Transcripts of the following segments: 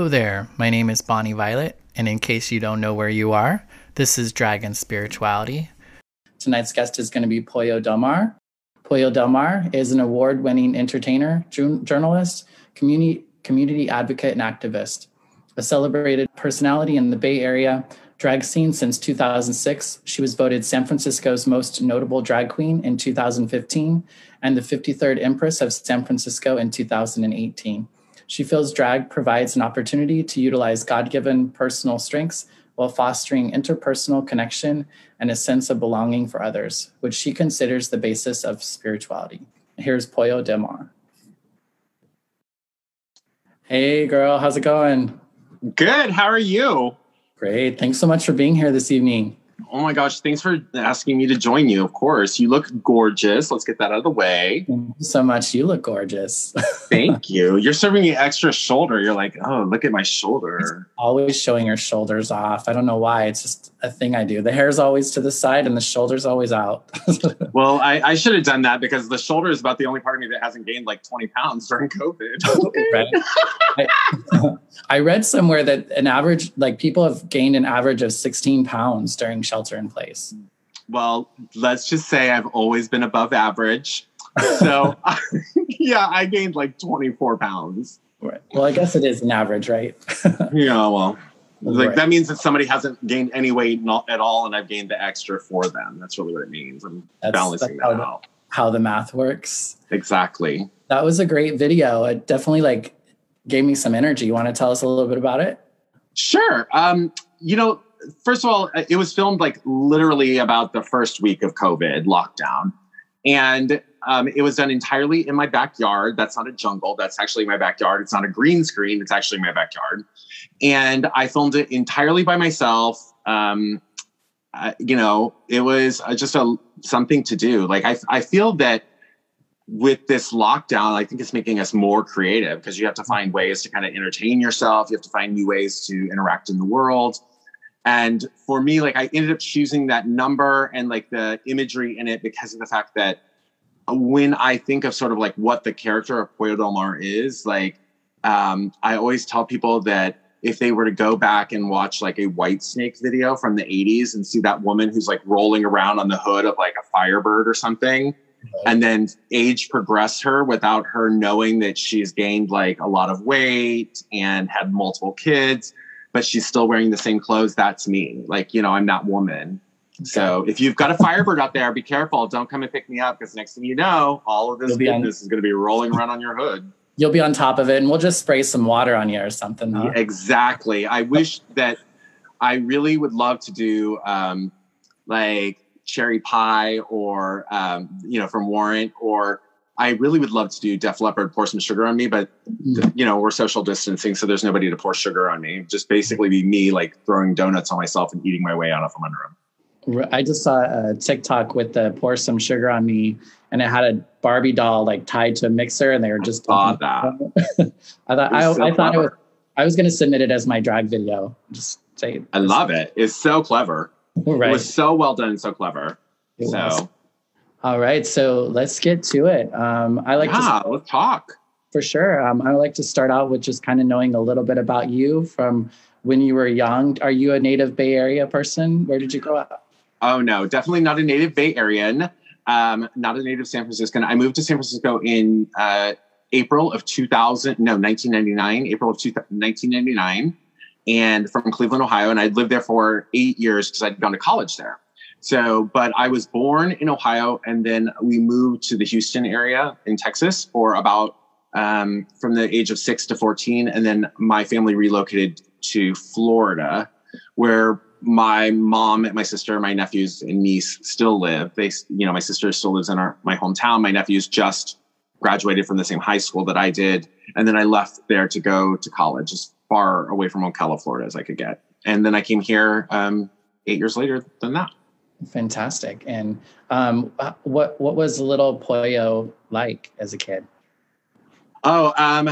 Hello there, my name is Bonnie Violet, and in case you don't know where you are, this is Drag and Spirituality. Tonight's guest is going to be Pollo Del Mar. Pollo Del Mar is an award winning entertainer, journalist, community, community advocate, and activist. A celebrated personality in the Bay Area drag scene since 2006, she was voted San Francisco's most notable drag queen in 2015 and the 53rd Empress of San Francisco in 2018. She feels drag provides an opportunity to utilize God given personal strengths while fostering interpersonal connection and a sense of belonging for others, which she considers the basis of spirituality. Here's Pollo Del Mar. Hey, girl, how's it going? Good. How are you? Great. Thanks so much for being here this evening. Oh my gosh, thanks for asking me to join you. Of course, you look gorgeous. Let's get that out of the way. Thank you so much. You look gorgeous. Thank you. You're serving me extra shoulder. You're like, oh, look at my shoulder. It's always showing your shoulders off. I don't know why. It's just a thing I do. The hair is always to the side and the shoulders always out. well, I, I, should have done that because the shoulder is about the only part of me that hasn't gained like 20 pounds during COVID. I, I read somewhere that an average, like people have gained an average of 16 pounds during shelter in place. Well, let's just say I've always been above average. So, yeah, I gained like 24 pounds. Right. Well, I guess it is an average, right? yeah, well, like right. that means that somebody hasn't gained any weight not at all, and I've gained the extra for them. That's really what it means. I'm that's, balancing that how out. How the math works. Exactly. That was a great video. It definitely like gave me some energy. You want to tell us a little bit about it? Sure. Um, you know, first of all, it was filmed like literally about the first week of COVID lockdown. And um, it was done entirely in my backyard. That's not a jungle. That's actually my backyard. It's not a green screen. It's actually my backyard. And I filmed it entirely by myself. Um, I, you know, it was uh, just a something to do. Like I, I feel that with this lockdown, I think it's making us more creative because you have to find ways to kind of entertain yourself. You have to find new ways to interact in the world. And for me, like I ended up choosing that number and like the imagery in it because of the fact that when I think of sort of like what the character of Pollo Del Mar is, like um, I always tell people that if they were to go back and watch like a Whitesnake video from the 80s and see that woman who's like rolling around on the hood of like a Firebird or something, and then age progress her without her knowing that she's gained like a lot of weight and had multiple kids, but she's still wearing the same clothes, that's me. Like, you know, I'm that woman. So if you've got a Firebird out there, be careful. Don't come and pick me up because next thing you know, all of this goodness is going to be rolling around on your hood. You'll be on top of it, and we'll just spray some water on you or something. Huh? Yeah, exactly. I wish that I really would love to do um, like cherry pie or um, you know from Warrant or I really would love to do Def Leppard pour some sugar on me, but mm. you know we're social distancing, so there's nobody to pour sugar on me. Just basically be me like throwing donuts on myself and eating my way out of from under them. I just saw a TikTok with the pour some sugar on me, and it had a Barbie doll like tied to a mixer, and they were just. I thought that. I thought I, so I, thought it was. I was going to submit it as my drag video. Just say. I love it. It's so clever. Right. It was so well done and so clever. It so. Was. All right, so let's get to it. Um, I like yeah, to let's talk for sure. Um, I like to start out with just kind of knowing a little bit about you from when you were young. Are you a native Bay Area person? Where did you grow up? Oh no, definitely not a native Bay Arean. Um, not a native San Franciscan. I moved to San Francisco in uh, April of 2000. No, 1999. April of 1999, and from Cleveland, Ohio. And I'd lived there for eight years because I'd gone to college there. So, but I was born in Ohio, and then we moved to the Houston area in Texas for about um, from the age of six to 14. And then my family relocated to Florida, where my mom and my sister, my nephews and niece still live. They, you know, my sister still lives in our my hometown. My nephews just graduated from the same high school that I did, and then I left there to go to college as far away from Ocala, Florida as I could get. And then I came here um, eight years later than that. Fantastic. And um, what what was little Pollo like as a kid? Oh, um,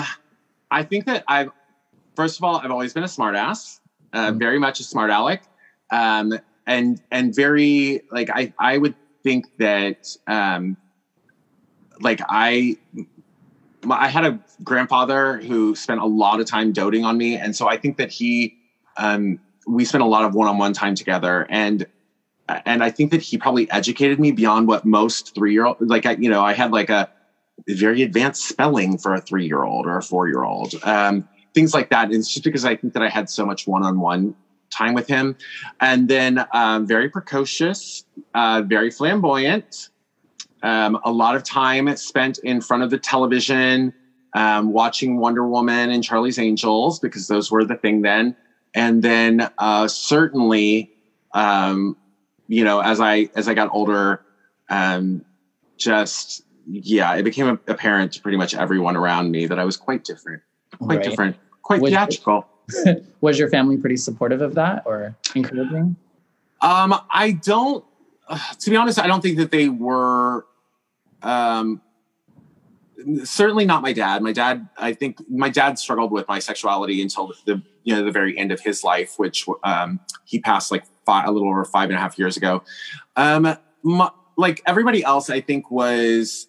I think that I've first of all I've always been a smartass, uh, mm-hmm. very much a smart aleck um, and and very like I I would think that um, like I my, I had a grandfather who spent a lot of time doting on me, and so I think that he, um, we spent a lot of one-on-one time together, and and I think that he probably educated me beyond what most three-year-old like. I, you know, I had like a very advanced spelling for a three-year-old or a four-year-old, um, things like that. And it's just because I think that I had so much one-on-one time with him, and then um, very precocious, uh, very flamboyant um, a lot of time spent in front of the television, um, watching Wonder Woman and Charlie's Angels because those were the thing then. And then uh, certainly, um, you know, as I as I got older, um, just yeah, it became apparent to pretty much everyone around me that I was quite different, quite right. different, quite theatrical. was your family pretty supportive of that or encouraging? Um, I don't to be honest, I don't think that they were. Um, certainly not my dad. My dad, I think my dad struggled with my sexuality until the you know the very end of his life, which um, he passed like five, a little over five and a half years ago. Um, my, like everybody else, I think was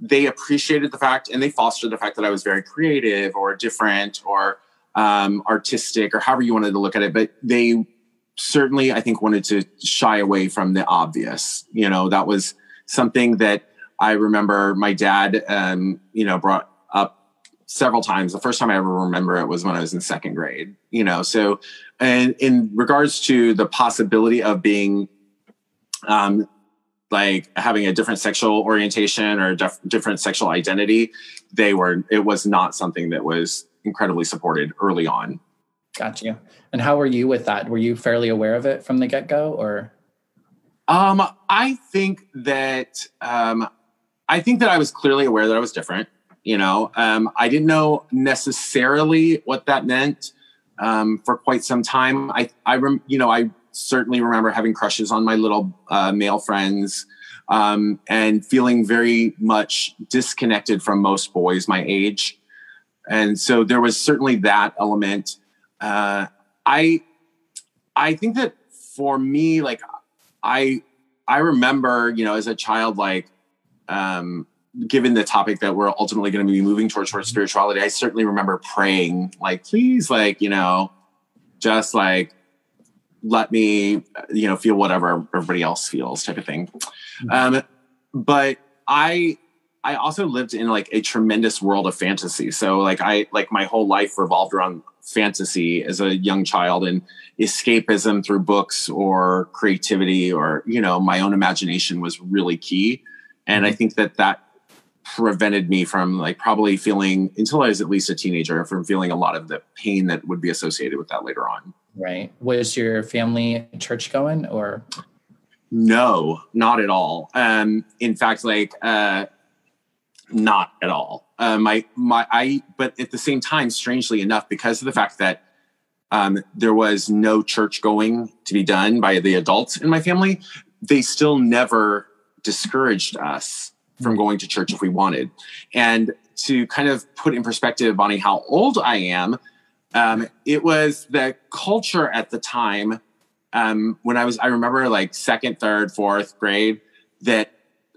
they appreciated the fact and they fostered the fact that I was very creative or different or um, artistic or however you wanted to look at it. But they certainly I think wanted to shy away from the obvious. You know, that was something that I remember my dad, um, you know, brought up several times. The first time I ever remember it was when I was in second grade. You know, so and in regards to the possibility of being, um, like having a different sexual orientation or def- different sexual identity, they were. It was not something that was incredibly supported early on. Got you. And how were you with that? Were you fairly aware of it from the get go, or? Um, I think that um, I think that I was clearly aware that I was different. You know, um, I didn't know necessarily what that meant um, for quite some time. I, I, rem- you know, I certainly remember having crushes on my little uh, male friends um, and feeling very much disconnected from most boys my age. And so there was certainly that element. Uh, I I think that for me, like I I remember, you know, as a child, like um, given the topic that we're ultimately going to be moving towards towards spirituality, I certainly remember praying, like, please, like, you know, just like let me, you know, feel whatever everybody else feels, type of thing. Mm-hmm. Um, but I I also lived in like a tremendous world of fantasy. So like I like my whole life revolved around fantasy as a young child and escapism through books or creativity or you know my own imagination was really key. And i mm-hmm. think that that prevented me from like probably feeling until i was at least a teenager from feeling a lot of the pain that would be associated with that later on. Right. Was your family church going or? No not at all. Um in fact like uh not at all. Uh, my my I but at the same time, strangely enough, because of the fact that um, there was no church going to be done by the adults in my family, they still never discouraged us from going to church if we wanted. And to kind of put in perspective, Bonnie, how old I am, um, it was the culture at the time um, when I was, I remember like second, third, fourth grade, that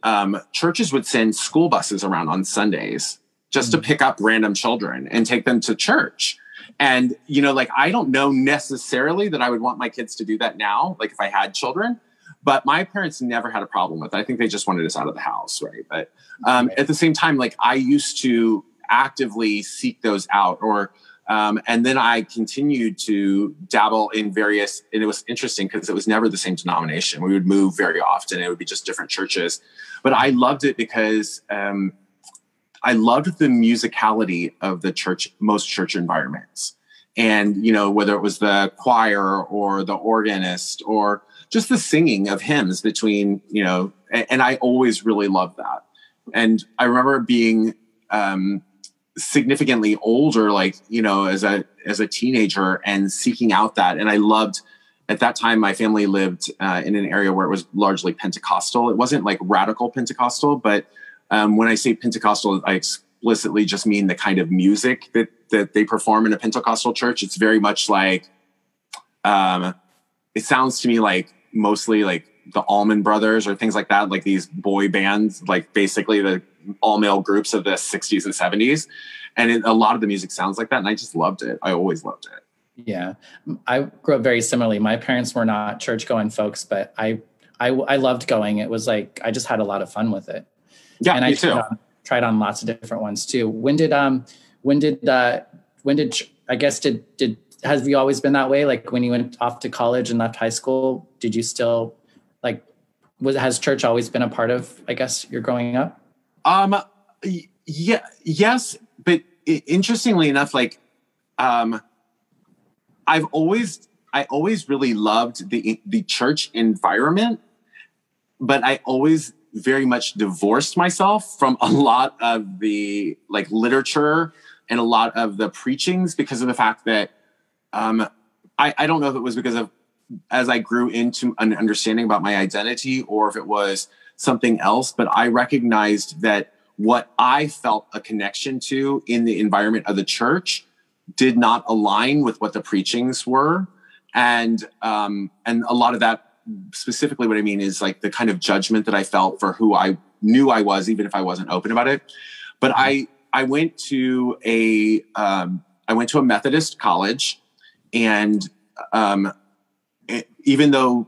um, churches would send school buses around on Sundays just mm-hmm. to mm. pick up random children and take them to church. And, you know, like I don't know necessarily that I would want my kids to do that now, like if I had children, but my parents never had a problem with it. I think they just wanted us out of the house, right? But um, at the same time, like I used to actively seek those out or um, and then I continued to dabble in various, and it was interesting because it was never the same denomination. We would move very often, it would be just different churches. But I loved it because um, I loved the musicality of the church, most church environments. And, you know, whether it was the choir or the organist or just the singing of hymns between, you know, and, and I always really loved that. And I remember being, um, significantly older like you know as a as a teenager and seeking out that. And i loved at that time my family lived uh, in an area where it was largely pentecostal. It wasn't like radical pentecostal but um, when i say pentecostal i explicitly just mean the kind of music that that they perform in a pentecostal church. It's very much like um, it sounds to me like mostly like the Allman Brothers or things like that, like these boy bands, like basically the all male groups of the 60s and 70s. And it, a lot of the music sounds like that. And I just loved it. I always loved it. Yeah. I grew up very similarly. My parents were not church going folks, but I, I, I loved going. It was like, I just had a lot of fun with it. Yeah, and me I too. tried on, tried on lots of different ones too. When did, um, when did, uh, when did, I guess, did, did, has you always been that way? Like when you went off to college and left high school, did you still like, was, has church always been a part of, I guess, your growing up? Um, yeah, yes, but interestingly enough, like, um, I've always, I always really loved the the church environment, but I always very much divorced myself from a lot of the like literature and a lot of the preachings because of the fact that um, I, I don't know if it was because of as I grew into an understanding about my identity or if it was something else, but I recognized that what I felt a connection to in the environment of the church did not align with what the preachings were. And um, and a lot of that specifically what I mean is like the kind of judgment that I felt for who I knew I was, even if I wasn't open about it. But I I went to a um, I went to a Methodist college, and um, even though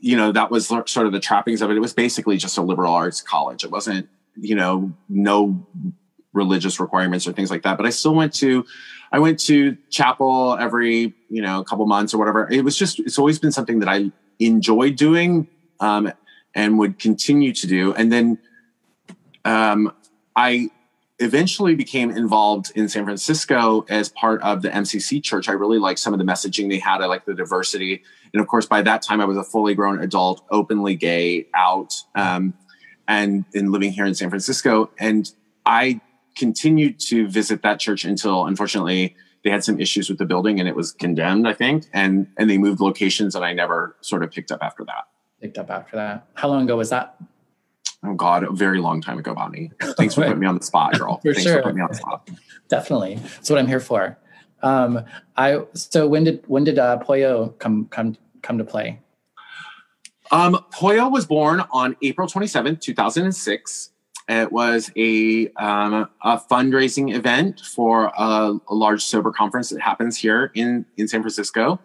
you know that was sort of the trappings of it, it was basically just a liberal arts college. It wasn't you know no religious requirements or things like that. But I still went to I went to chapel every you know a couple months or whatever. It was just it's always been something that I enjoyed doing um, and would continue to do. And then um, I eventually became involved in San Francisco as part of the MCC church. I really liked some of the messaging they had. I liked the diversity. And of course, by that time, I was a fully grown adult, openly gay, out, um, and in living here in San Francisco. And I continued to visit that church until, unfortunately, they had some issues with the building and it was condemned, I think, and and they moved locations, and I never sort of picked up after that. Picked up after that. How long ago was that? Oh God, a very long time ago, Bonnie. Thanks for putting me on the spot, girl. for Thanks sure. for putting me on the spot. Definitely, that's what I'm here for. Um, I so when did when did uh, Pollo come come come to play? Um, Pollo was born on April 27th, 2006. It was a, um, a fundraising event for a, a, large sober conference that happens here in, in San Francisco.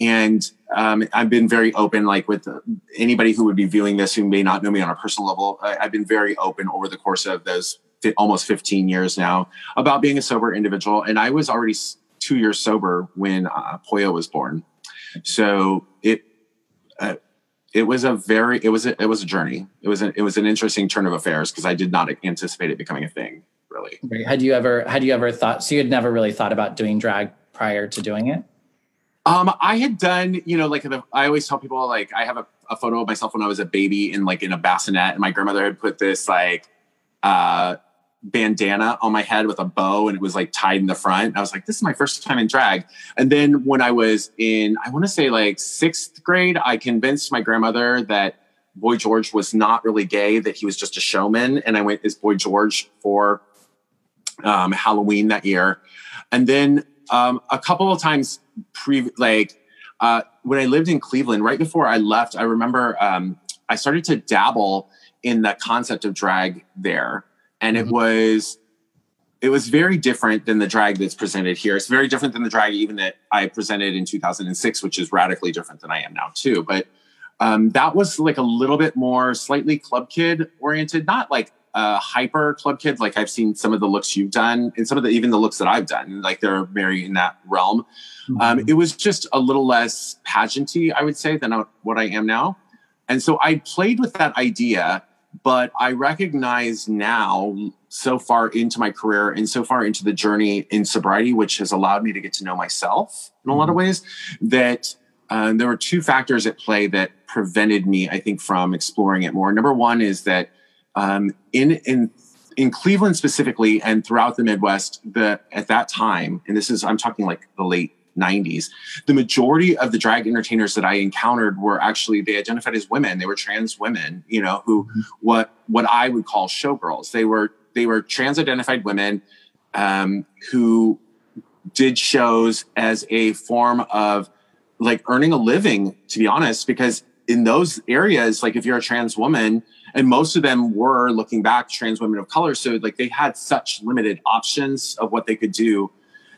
And um, I've been very open, like with anybody who would be viewing this who may not know me on a personal level. I, I've been very open over the course of those almost 15 years now about being a sober individual. And I was already two years sober when uh, Pollo was born. So it, uh, it was a very it was a, it was a journey. It was a, it was an interesting turn of affairs because I did not anticipate it becoming a thing. Really. Had you ever had you ever thought? So you had never really thought about doing drag prior to doing it? Um, I had done, you know, like the, I always tell people, like I have a, a, photo of myself when I was a baby in like in a bassinet, and my grandmother had put this like uh, bandana on my head with a bow, and it was like tied in the front. And I was like, this is my first time in drag. And then when I was in, I want to say like sixth grade, I convinced my grandmother that Boy George was not really gay, that he was just a showman, and I went as Boy George for um, Halloween that year. And then um, a couple of times pre like uh, when I lived in Cleveland, right before I left, I remember um, I started to dabble in the concept of drag there, and mm-hmm. it was it was very different than the drag that's presented here. It's very different than the drag even that I presented in 2006, which is radically different than I am now too. But um, that was like a little bit more slightly club kid oriented, not like uh, hyper club kids. Like I've seen some of the looks you've done and some of the, even the looks that I've done, like they're very in that realm. Mm-hmm. Um, it was just a little less pageanty, I would say, than what I am now. And so I played with that idea, but I recognize now, so far into my career and so far into the journey in sobriety, which has allowed me to get to know myself in a lot of ways, that uh, there were two factors at play that prevented me, I think, from exploring it more. Number one is that um, in in in Cleveland specifically, and throughout the Midwest, the at that time, and this is I'm talking like the late 90s, the majority of the drag entertainers that I encountered were actually they identified as women. They were trans women, you know, who mm-hmm. what what I would call showgirls. They were they were trans identified women um, who did shows as a form of like earning a living, to be honest, because in those areas, like if you're a trans woman, and most of them were looking back trans women of color, so like they had such limited options of what they could do.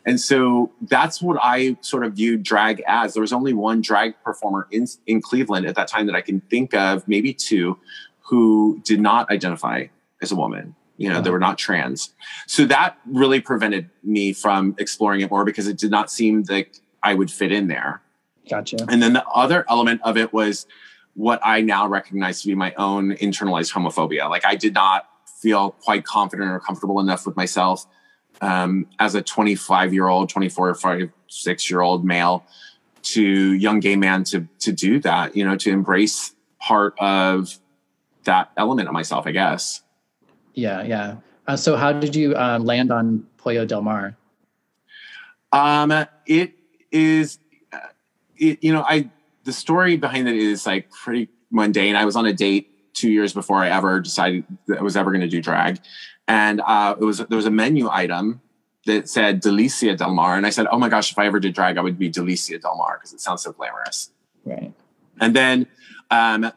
And so that's what I sort of viewed drag as. There was only one drag performer in in Cleveland at that time that I can think of, maybe two, who did not identify as a woman. You know, they were not trans. So that really prevented me from exploring it more because it did not seem like I would fit in there. Gotcha. And then the other element of it was what I now recognize to be my own internalized homophobia. Like I did not feel quite confident or comfortable enough with myself um, as a 25 year old, 24, 5, 6 year old male to young gay man to to do that, you know, to embrace part of that element of myself, I guess. Yeah, yeah. Uh, so how did you uh, land on Pollo Del Mar? Um, it is it, you know, I the story behind it is like pretty mundane. I was on a date two years before I ever decided that I was ever going to do drag, and uh, it was there was a menu item that said Delicia Del Mar, and I said, "Oh my gosh, if I ever did drag, I would be Delicia Del Mar because it sounds so glamorous." Right. And then, um,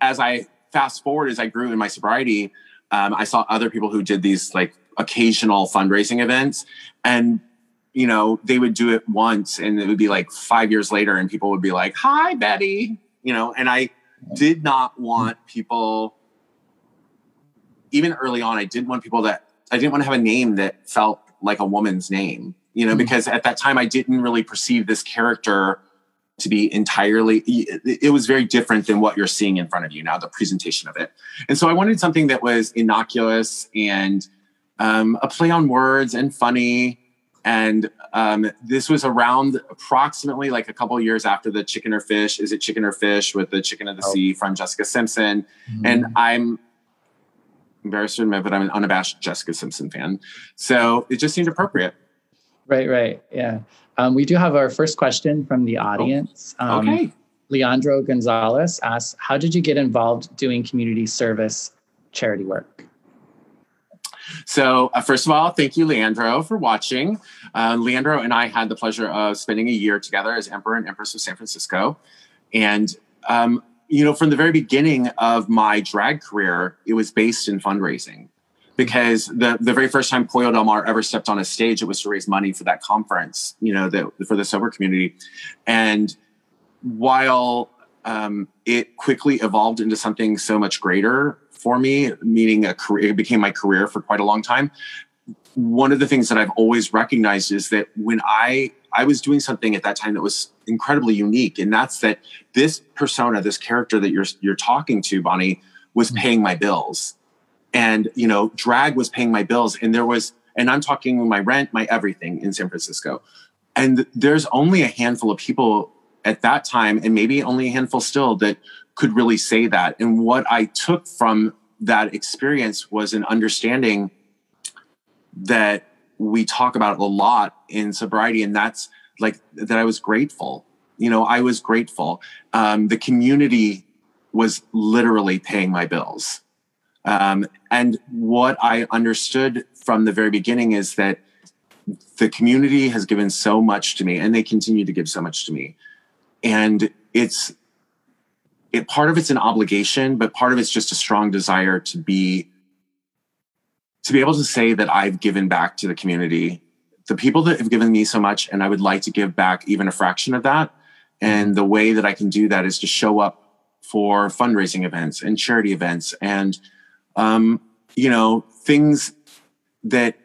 as I fast forward, as I grew in my sobriety, um, I saw other people who did these like occasional fundraising events, and you know, they would do it once and it would be like five years later and people would be like, hi, Betty, you know, and I did not want people, even early on, I didn't want people that, I didn't want to have a name that felt like a woman's name, you know, mm-hmm. because at that time I didn't really perceive this character to be entirely it was very different than what you're seeing in front of you now the presentation of it and so i wanted something that was innocuous and um, a play on words and funny and um, this was around approximately like a couple years after the chicken or fish is it chicken or fish with the chicken of the oh. sea from jessica simpson. Mm-hmm. and i'm embarrassed to admit but i'm an unabashed jessica simpson fan. So it just seemed appropriate. Right right. Yeah. Um, we do have our first question from the audience. Oh. okay. Um, leandro gonzalez asks how did you get involved doing community service charity work so, uh, first of all, thank you, Leandro, for watching. Uh, Leandro and I had the pleasure of spending a year together as Emperor and Empress of San Francisco. And, um, you know, from the very beginning of my drag career, it was based in fundraising because the, the very first time Pollo Del Mar ever stepped on a stage, it was to raise money for that conference, you know, the, for the sober community. And while um, it quickly evolved into something so much greater, for me, meaning a career, it became my career for quite a long time. One of the things that I've always recognized is that when I I was doing something at that time that was incredibly unique, and that's that this persona, this character that you're you're talking to, Bonnie, was mm-hmm. paying my bills, and you know, drag was paying my bills, and there was, and I'm talking my rent, my everything in San Francisco, and there's only a handful of people at that time, and maybe only a handful still that could really say that. And what I took from that experience was an understanding that we talk about a lot in sobriety, and that's like that I was grateful. You know, I was grateful. Um, the community was literally paying my bills. Um, and what I understood from the very beginning is that the community has given so much to me and they continue to give so much to me. And it's it, part of it's an obligation, but part of it's just a strong desire to be to be able to say that I've given back to the community, the people that have given me so much, and I would like to give back even a fraction of that. And the way that I can do that is to show up for fundraising events and charity events and um, you know things that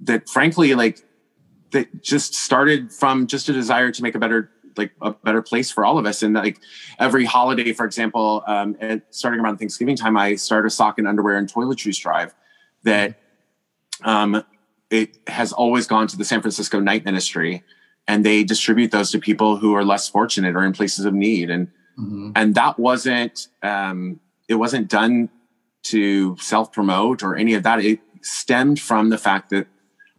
that frankly like that just started from just a desire to make a better like a better place for all of us. And like every holiday, for example, um, at, starting around Thanksgiving time, I start a sock and underwear and toiletries drive that um, it has always gone to the San Francisco Night Ministry, and they distribute those to people who are less fortunate or in places of need. And mm-hmm. and that wasn't um, it wasn't done to self promote or any of that. It stemmed from the fact that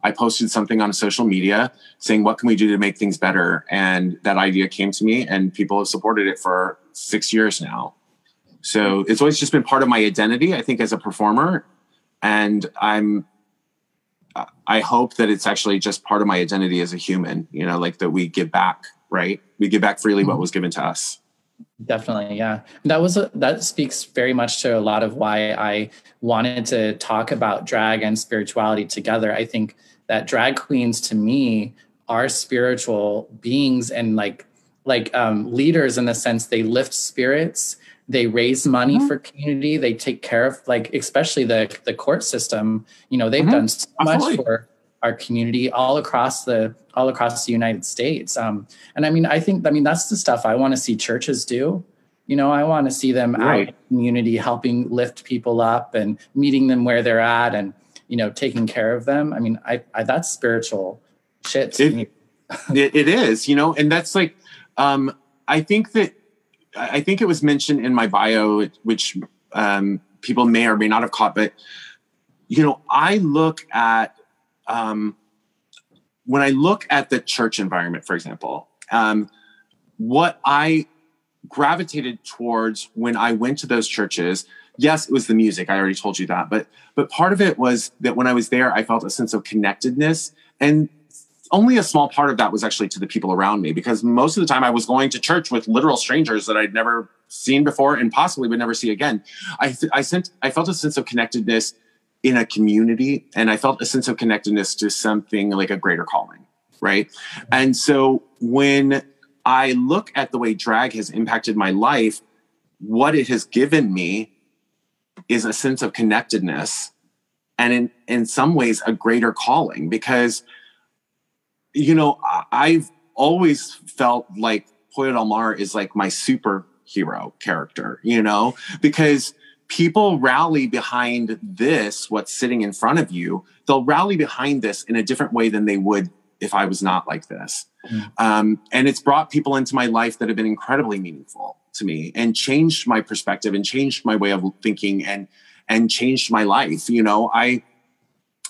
I posted something on social media saying, What can we do to make things better? And that idea came to me, and people have supported it for six years now. So it's always just been part of my identity, I think, as a performer. And I'm, I hope that it's actually just part of my identity as a human, you know, like that we give back, right? We give back freely what mm-hmm. was given to us. Definitely, yeah. That was a, that speaks very much to a lot of why I wanted to talk about drag and spirituality together. I think that drag queens to me are spiritual beings and like like um, leaders in the sense they lift spirits they raise money mm-hmm. for community they take care of like especially the the court system you know they've mm-hmm. done so Absolutely. much for our community all across the all across the united states um, and i mean i think i mean that's the stuff i want to see churches do you know i want to see them right. out in community helping lift people up and meeting them where they're at and you know taking care of them i mean i, I that's spiritual shit it, it, it is you know and that's like um i think that I think it was mentioned in my bio, which um, people may or may not have caught, but you know, I look at um, when I look at the church environment, for example, um, what I gravitated towards when I went to those churches. Yes, it was the music. I already told you that, but but part of it was that when I was there, I felt a sense of connectedness, and only a small part of that was actually to the people around me because most of the time I was going to church with literal strangers that I'd never seen before and possibly would never see again. I I sent I felt a sense of connectedness in a community and I felt a sense of connectedness to something like a greater calling, right? And so when I look at the way drag has impacted my life, what it has given me is a sense of connectedness and in in some ways a greater calling because you know, I've always felt like Pollo Del Mar is like my superhero character, you know, because people rally behind this, what's sitting in front of you. They'll rally behind this in a different way than they would if I was not like this. Mm. Um, and it's brought people into my life that have been incredibly meaningful to me and changed my perspective and changed my way of thinking and and changed my life. You know, I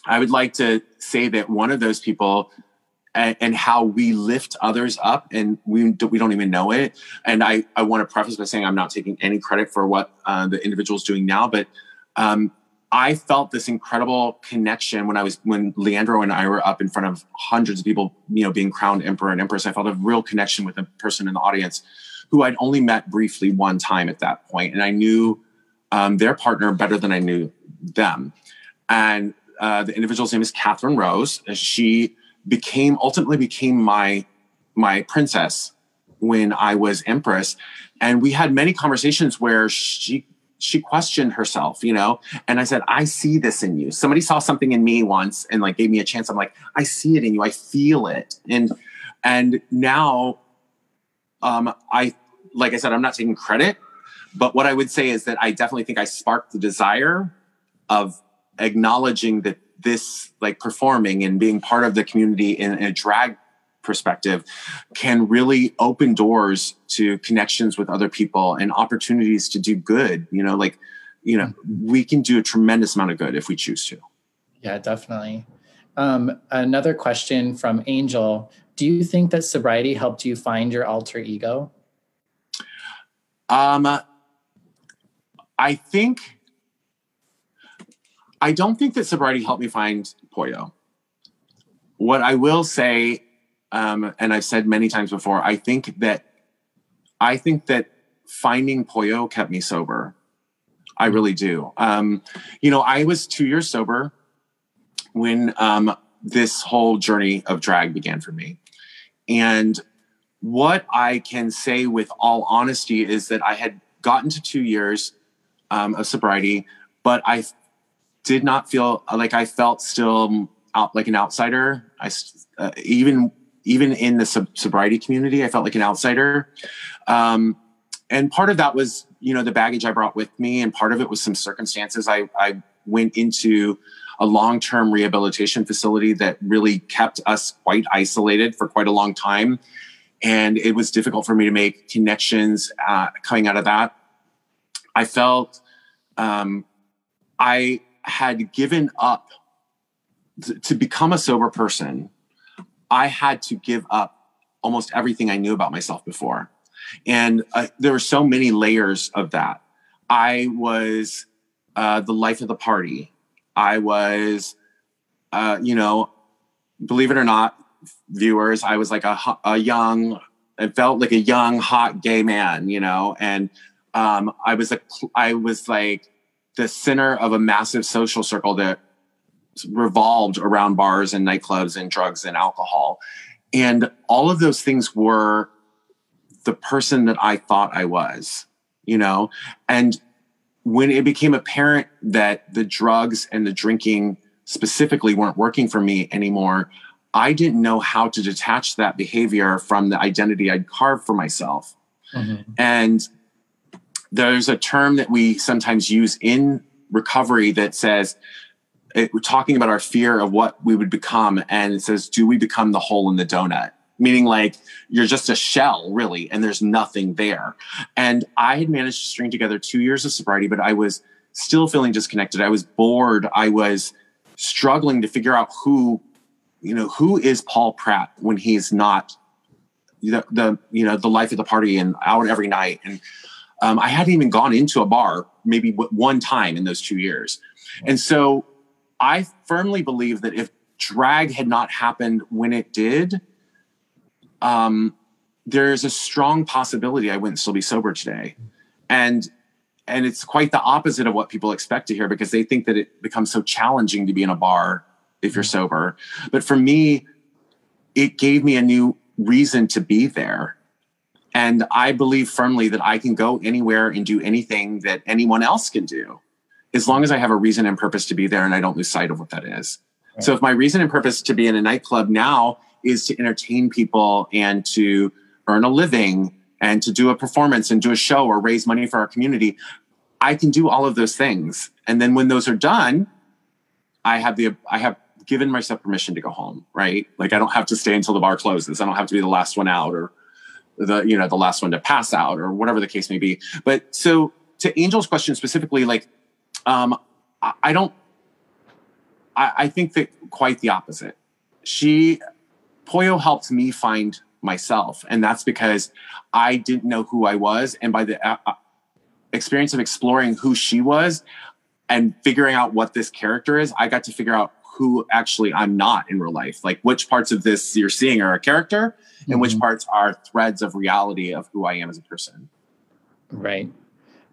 I would like to say that one of those people and, and, how we lift others up and we, we don't even know it. And I, I want to preface by saying I'm not taking any credit for what uh, the individual is doing now, but um, I felt this incredible connection when I was when Leandro and I were up in front of hundreds of people, you know, being crowned emperor and empress. I felt a real connection with a person in the audience who I'd only met briefly one time at that point, and I knew um, their partner better than I knew them. And uh, the individual's name is Catherine Rose. She became ultimately became my my princess when I was empress, and we had many conversations where she she questioned herself, you know, and I said, I see this in you. Somebody saw something in me once and like gave me a chance. I'm like, I see it in you. I feel it. And and now um I like I said, I'm not taking credit, but what I would say is that I definitely think I sparked the desire of acknowledging that this like performing and being part of the community in, a drag perspective can really open doors to connections with other people and opportunities to do good you know like you know we can do a tremendous amount of good if we choose to. Yeah definitely. Um, another question from angel. Do you think that sobriety helped you find your alter ego? Um i think I don't think that sobriety helped me find Pollo. What I will say, um, and I've said many times before, I think that I think that finding Pollo kept me sober. I really do. Um, you know, I was two years sober when um, this whole journey of drag began for me. And what I can say with all honesty is that I had gotten to two years um, of sobriety, but I did not feel like I felt still out like an outsider. I uh, even even in the sub- sobriety community, I felt like an outsider. Um, and part of that was, you know, the baggage I brought with me, and part of it was some circumstances. I, I went into a long-term rehabilitation facility that really kept us quite isolated for quite a long time, and it was difficult for me to make connections uh, coming out of that. I felt um, I had given up to become a sober person, I had to give up almost everything I knew about myself before. And uh, there were so many layers of that. I was uh, the life of the party. I was, uh, you know, believe it or not, viewers, I was like a, a young, I felt like a young, hot gay man, you know, and um, I was a, I was like the center of a massive social circle that revolved around bars and nightclubs and drugs and alcohol, and all of those things were the person that I thought I was, you know, and when it became apparent that the drugs and the drinking specifically weren't working for me anymore, I didn't know how to detach that behavior from the identity I'd carved for myself. Mm-hmm. And there's a term that we sometimes use in recovery that says, it, we're talking about our fear of what we would become. And it says, do we become the hole in the donut? Meaning, like, you're just a shell, really, and there's nothing there. And I had managed to string together two years of sobriety, but I was still feeling disconnected. I was bored. I was struggling to figure out who you know, who is Paul Pratt when he's not the, the you know the life of the party and out every night and um, I hadn't even gone into a bar maybe one time in those two years, and so I firmly believe that if drag had not happened when it did, um, there's a strong possibility I wouldn't still be sober today, and and it's quite the opposite of what people expect to hear because they think that it becomes so challenging to be in a bar if you're sober. But for me, it gave me a new reason to be there. And I believe firmly that I can go anywhere and do anything that anyone else can do, as long as I have a reason and purpose to be there and I don't lose sight of what that is. Right. So if my reason and purpose to be in a nightclub now is to entertain people and to earn a living and to do a performance and do a show or raise money for our community, I can do all of those things. And then when those are done, I have the I have given myself permission to go home, right? Like I don't have to stay until the bar closes. I don't have to be the last one out or the, you know, the last one to pass out or whatever the case may be. But so to Angel's question specifically, like, um, I, don't, I, I think that quite the opposite. She, Pollo, helped me find myself. And that's because I didn't know who I was. And by the uh, uh experience of exploring who she was and figuring out what this character is, I got to figure out who actually I'm not in real life. Like which parts of this you're seeing are a character mm-hmm. and which mm-hmm. parts are threads of reality of who I am as a person. Right.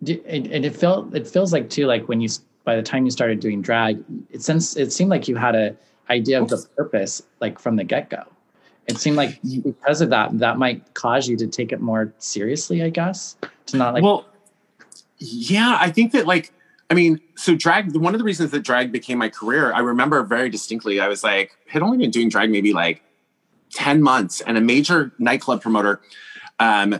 And it felt it feels like too like when you by the time you started doing drag, it since it seemed like you had a idea of the purpose like from the get go. It seemed like because of that, that might cause you to take it more seriously. I guess to not like. Well, yeah, I think that like I mean, so drag, one of the reasons that drag became my career, I remember very distinctly, I was like, had only been doing drag maybe like 10 months, and a major nightclub promoter um,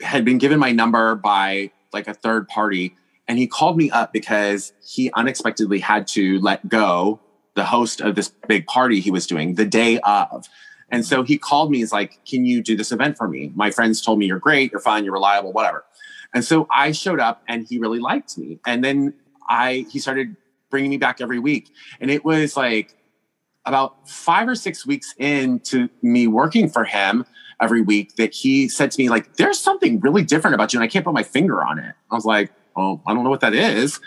had been given my number by like a third party. And he called me up because he unexpectedly had to let go the host of this big party he was doing the day of. And so he called me, he's like, Can you do this event for me? My friends told me you're great, you're fine, you're reliable, whatever. And so I showed up and he really liked me. And then I he started bringing me back every week. And it was like about 5 or 6 weeks into me working for him every week that he said to me like there's something really different about you and I can't put my finger on it. I was like, "Oh, I don't know what that is."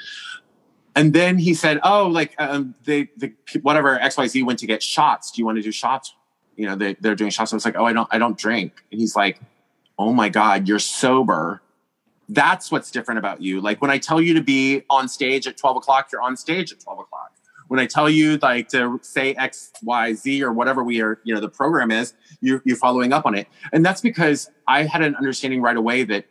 And then he said, "Oh, like um, they, the whatever XYZ went to get shots. Do you want to do shots? You know, they, they're doing shots." I was like, "Oh, I don't, I don't drink." And he's like, "Oh my God, you're sober that's what's different about you. Like when I tell you to be on stage at 12 o'clock, you're on stage at 12 o'clock. When I tell you like to say X, Y, Z or whatever we are, you know, the program is, you, you're following up on it. And that's because I had an understanding right away that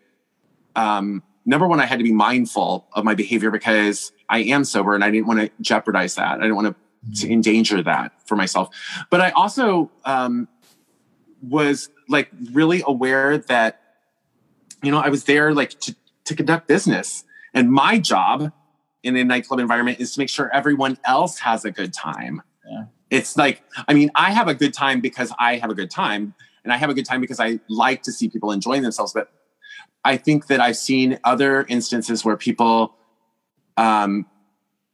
um, number one, I had to be mindful of my behavior because I am sober and I didn't want to jeopardize that. I didn't want to, to endanger that for myself. But I also um, was like really aware that you know, I was there like to, to conduct business. And my job in a nightclub environment is to make sure everyone else has a good time. Yeah. It's like, I mean, I have a good time because I have a good time. And I have a good time because I like to see people enjoying themselves. But I think that I've seen other instances where people, um,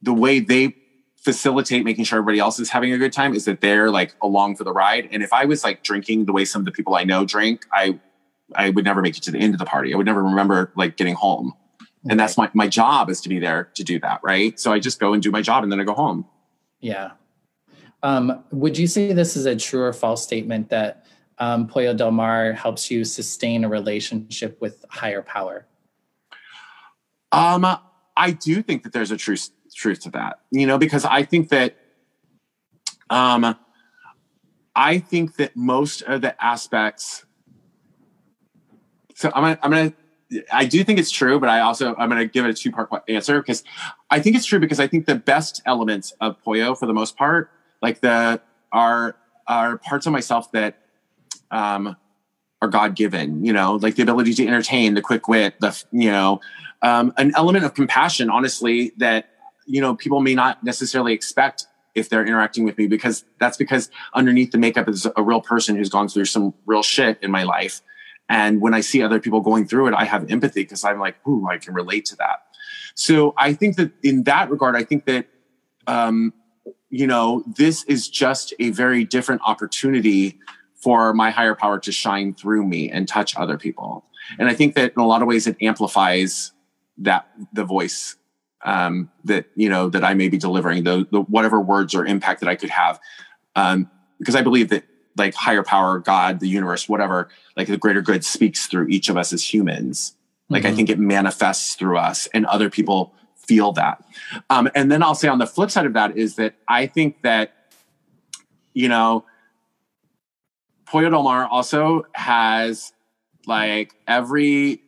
the way they facilitate making sure everybody else is having a good time is that they're like along for the ride. And if I was like drinking the way some of the people I know drink, I I would never make it to the end of the party. I would never remember like getting home. And that's my, my job is to be there to do that. Right. So I just go and do my job and then I go home. Yeah. Um, would you say this is a true or false statement that um, Pollo Del Mar helps you sustain a relationship with higher power? Um, I do think that there's a truth truth to that, you know, because I think that um, I think that most of the aspects. So I'm gonna, I'm gonna I do think it's true, but I also I'm going to give it a two part answer because I think it's true because I think the best elements of Pollo, for the most part, like the are are parts of myself that um, are God given. You know, like the ability to entertain, the quick wit, the you know, um, an element of compassion. Honestly, that you know people may not necessarily expect if they're interacting with me because that's because underneath the makeup is a real person who's gone through some real shit in my life and when I see other people going through it, I have empathy because I'm like, ooh, I can relate to that. So I think that in that regard, I think that, um, you know, this is just a very different opportunity for my higher power to shine through me and touch other people. And I think that in a lot of ways it amplifies that the voice um, that you know that I may be delivering, the, the whatever words or impact that I could have, um, because I believe that like higher power, God, the universe, whatever, like the greater good speaks through each of us as humans. Like mm-hmm. I think it manifests through us and other people feel that. Um, and then I'll say on the flip side of that is that I think that, you know, Pollo Del Mar also has like every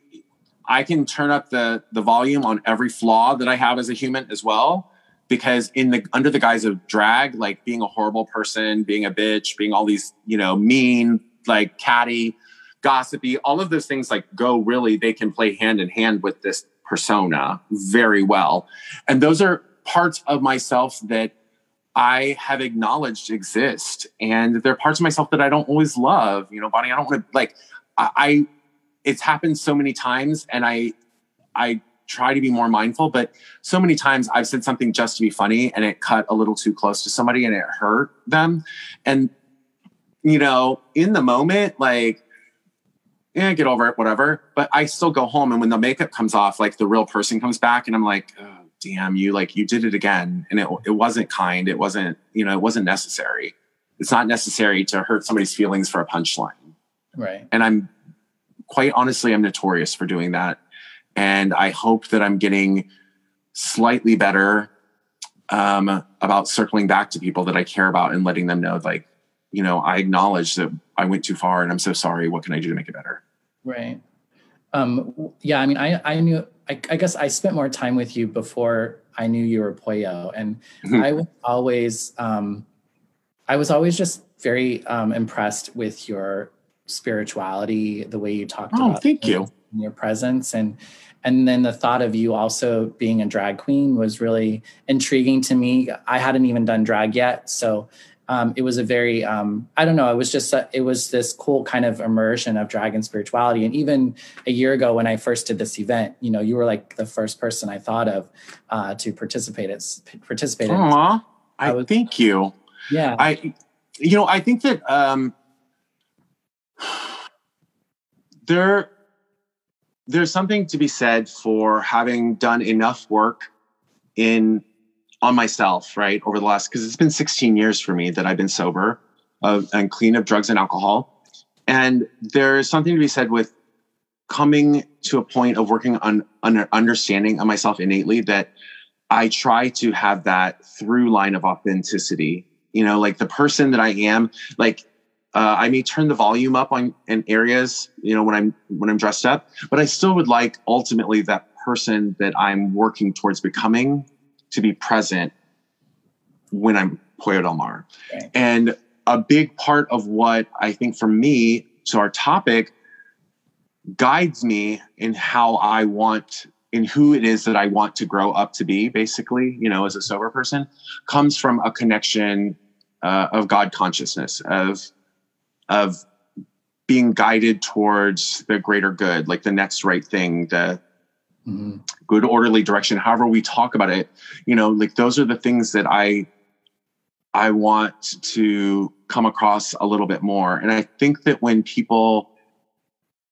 I can turn up the the volume on every flaw that I have as a human as well because in the under the guise of drag like being a horrible person being a bitch being all these you know mean like catty gossipy all of those things like go really they can play hand in hand with this persona very well. And those are parts of myself that i have acknowledged exist and they're parts of myself that i don't always love. You know bonnie i don't want to like I, I it's happened so many times and i i try to be more mindful. But so many times I've said something just to be funny and it cut a little too close to somebody and it hurt them. And, you know, in the moment, like, yeah, get over it, whatever. But I still go home. And when the makeup comes off, like the real person comes back and I'm like, oh, damn, you like, you did it again. And it, it wasn't kind. It wasn't, you know, it wasn't necessary. It's not necessary to hurt somebody's feelings for a punchline. Right. And I'm quite honestly, I'm notorious for doing that and I hope that I'm getting slightly better um, about circling back to people that I care about and letting them know, like, you know, I acknowledge that I went too far and I'm so sorry. What can I do to make it better? Right. Um, yeah. I mean, I, I knew, I, I, guess I spent more time with you before I knew you were Pollo. And mm-hmm. I was always, um, I was always just very um, impressed with your spirituality, the way you talked oh, about thank you. your presence. And and then the thought of you also being a drag queen was really intriguing to me. I hadn't even done drag yet. So um, it was a very um, i don't know it was just a, it was this cool kind of immersion of drag and spirituality. And even a year ago when i first did this event you know you were like the first person i thought of uh, to participate at participate Aww, in. i, was, thank you. Yeah. I you know i think that um there there's something to be said for having done enough work in on myself right over the last because it's been 16 years for me that i've been sober and clean of drugs and alcohol. And there's something to be said with coming to a point of working on, on understanding of myself innately that i try to have that through line of authenticity. You know like the person that i am like uh, I may turn the volume up on in areas, you know, when I'm when I'm dressed up, but I still would like ultimately that person that I'm working towards becoming to be present when I'm Pollo Del Mar. And a big part of what I think for me to our topic guides me in how I want in who it is that I want to grow up to be, basically, you know, as a sober person, comes from a connection uh, of God consciousness, of of being guided towards the greater good, like the next right thing, the mm-hmm. good orderly direction, however we talk about it, you know, like those are the things that I I want to come across a little bit more. And I think that when people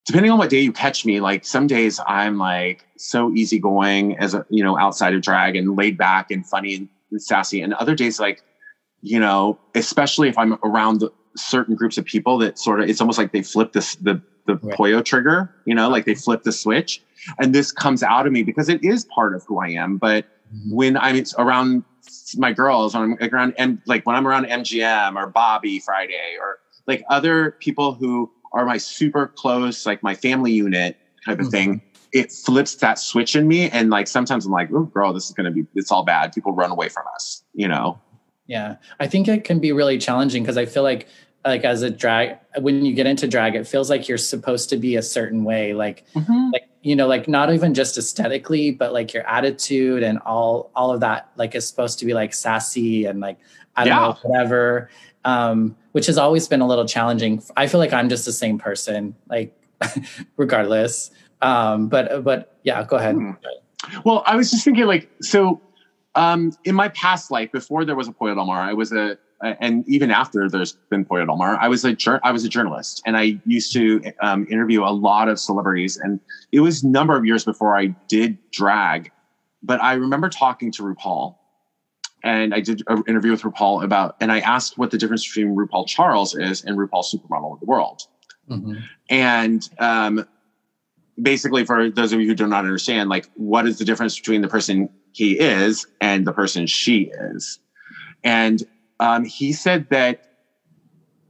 depending on what day you catch me, like some days I'm like so easygoing as a, you know, outside of drag and laid back and funny and sassy. And other days like, you know, especially if I'm around the certain groups of people that sort of it's almost like they flip this the the right. Pollo trigger, you know, like they flip the switch. And this comes out of me because it is part of who I am. But mm-hmm. when I'm around my girls, when I'm around and like when I'm around MGM or Bobby Friday or like other people who are my super close, like my family unit type of mm-hmm. thing, it flips that switch in me. And like sometimes I'm like, oh girl, this is gonna be it's all bad. People run away from us, you know. Yeah. I think it can be really challenging because I feel like like as a drag when you get into drag it feels like you're supposed to be a certain way like mm-hmm. like you know like not even just aesthetically but like your attitude and all all of that like is supposed to be like sassy and like i don't know whatever. Um which has always been a little challenging. I feel like i'm just the same person like regardless. Um but but yeah go ahead. Mm. well i was just thinking like so um in my past life before there was a Pollo Del Mar, i was a and even after there's been Pollo Del Mar, I was a I was a journalist, and I used to um, interview a lot of celebrities, and it was a number of years before I did drag. But I remember talking to RuPaul, and I did an interview with RuPaul about, and I asked what the difference between RuPaul Charles is and RuPaul Supermodel of the World, mm-hmm. and um, basically for those of you who do not understand, like what is the difference between the person he is and the person she is, and um, he said that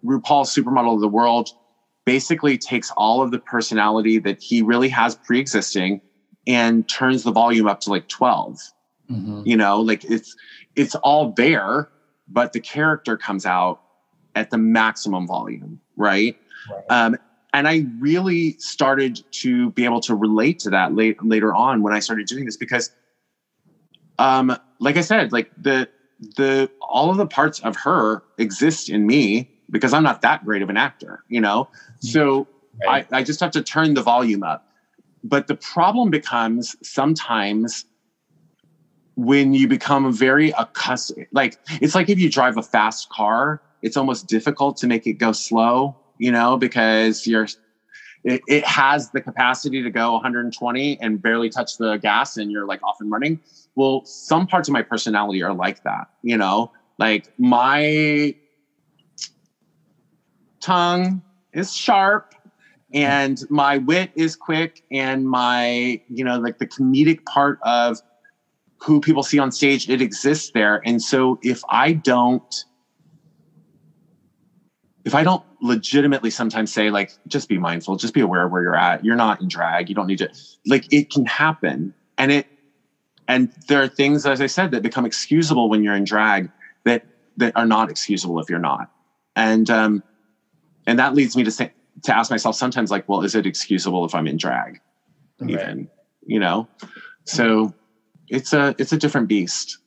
RuPaul's Supermodel of the World basically takes all of the personality that he really has pre-existing and turns the volume up to like 12 mm-hmm. you know like it's it's all there but the character comes out at the maximum volume right, right. Um, and i really started to be able to relate to that late, later on when i started doing this because um, like i said like the the all of the parts of her exist in me because I'm not that great of an actor, you know? So right. I, I just have to turn the volume up. But the problem becomes sometimes when you become very accustomed, like it's like if you drive a fast car, it's almost difficult to make it go slow, you know, because you're it, it has the capacity to go 120 and barely touch the gas and you're like off and running well, some parts of my personality are like that, you know, like my tongue is sharp and my wit is quick and my, you know, like the comedic part of who people see on stage, it exists there. And so if I don't, if I don't legitimately sometimes say like, just be mindful, just be aware of where you're at. You're not in drag. You don't need to like, it can happen. And it, and there are things, as I said, that become excusable when you're in drag that that are not excusable if you're not. And um, and that leads me to say to ask myself sometimes, like, well, is it excusable if I'm in drag? Right. Even you know, so it's a it's a different beast.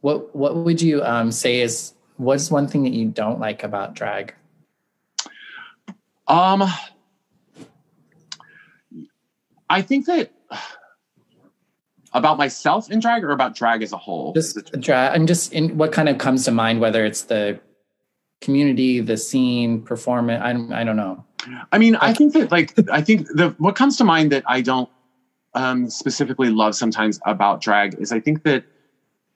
What what would you um, say is what's one thing that you don't like about drag? Um, I think that about myself in drag or about drag as a whole? Just drag. I'm just in what kind of comes to mind, whether it's the community, the scene, performance. I, I don't know. I mean, I think that like I think the what comes to mind that I don't um, specifically love sometimes about drag is I think that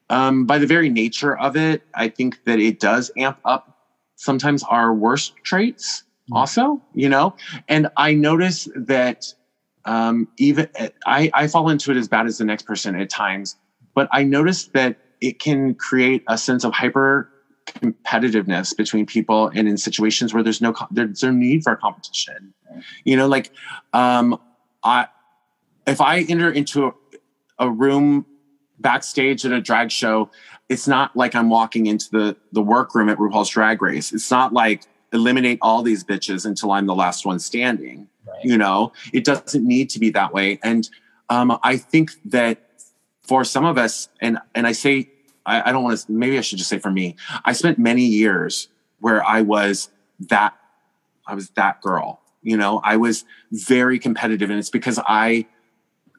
um, by the very nature of it, I think that it does amp up sometimes our worst traits. Mm-hmm. Also, you know, and I notice that um, even I, I fall into it as bad as the next person at times, but I noticed that it can create a sense of hyper competitiveness between people and in situations where there's no there's no need for competition. You know like um i if i enter into a, a room backstage at a drag show it's not like i'm walking into the the workroom at rupaul's drag race. It's not like eliminate all these bitches until i'm the last one standing Right. You know, it doesn't need to be that way. And um, I think that for some of us, and and I say, I, I don't want to. Maybe I should just say for me, I spent many years where I was that, I was that girl. You know, I was very competitive, and it's because I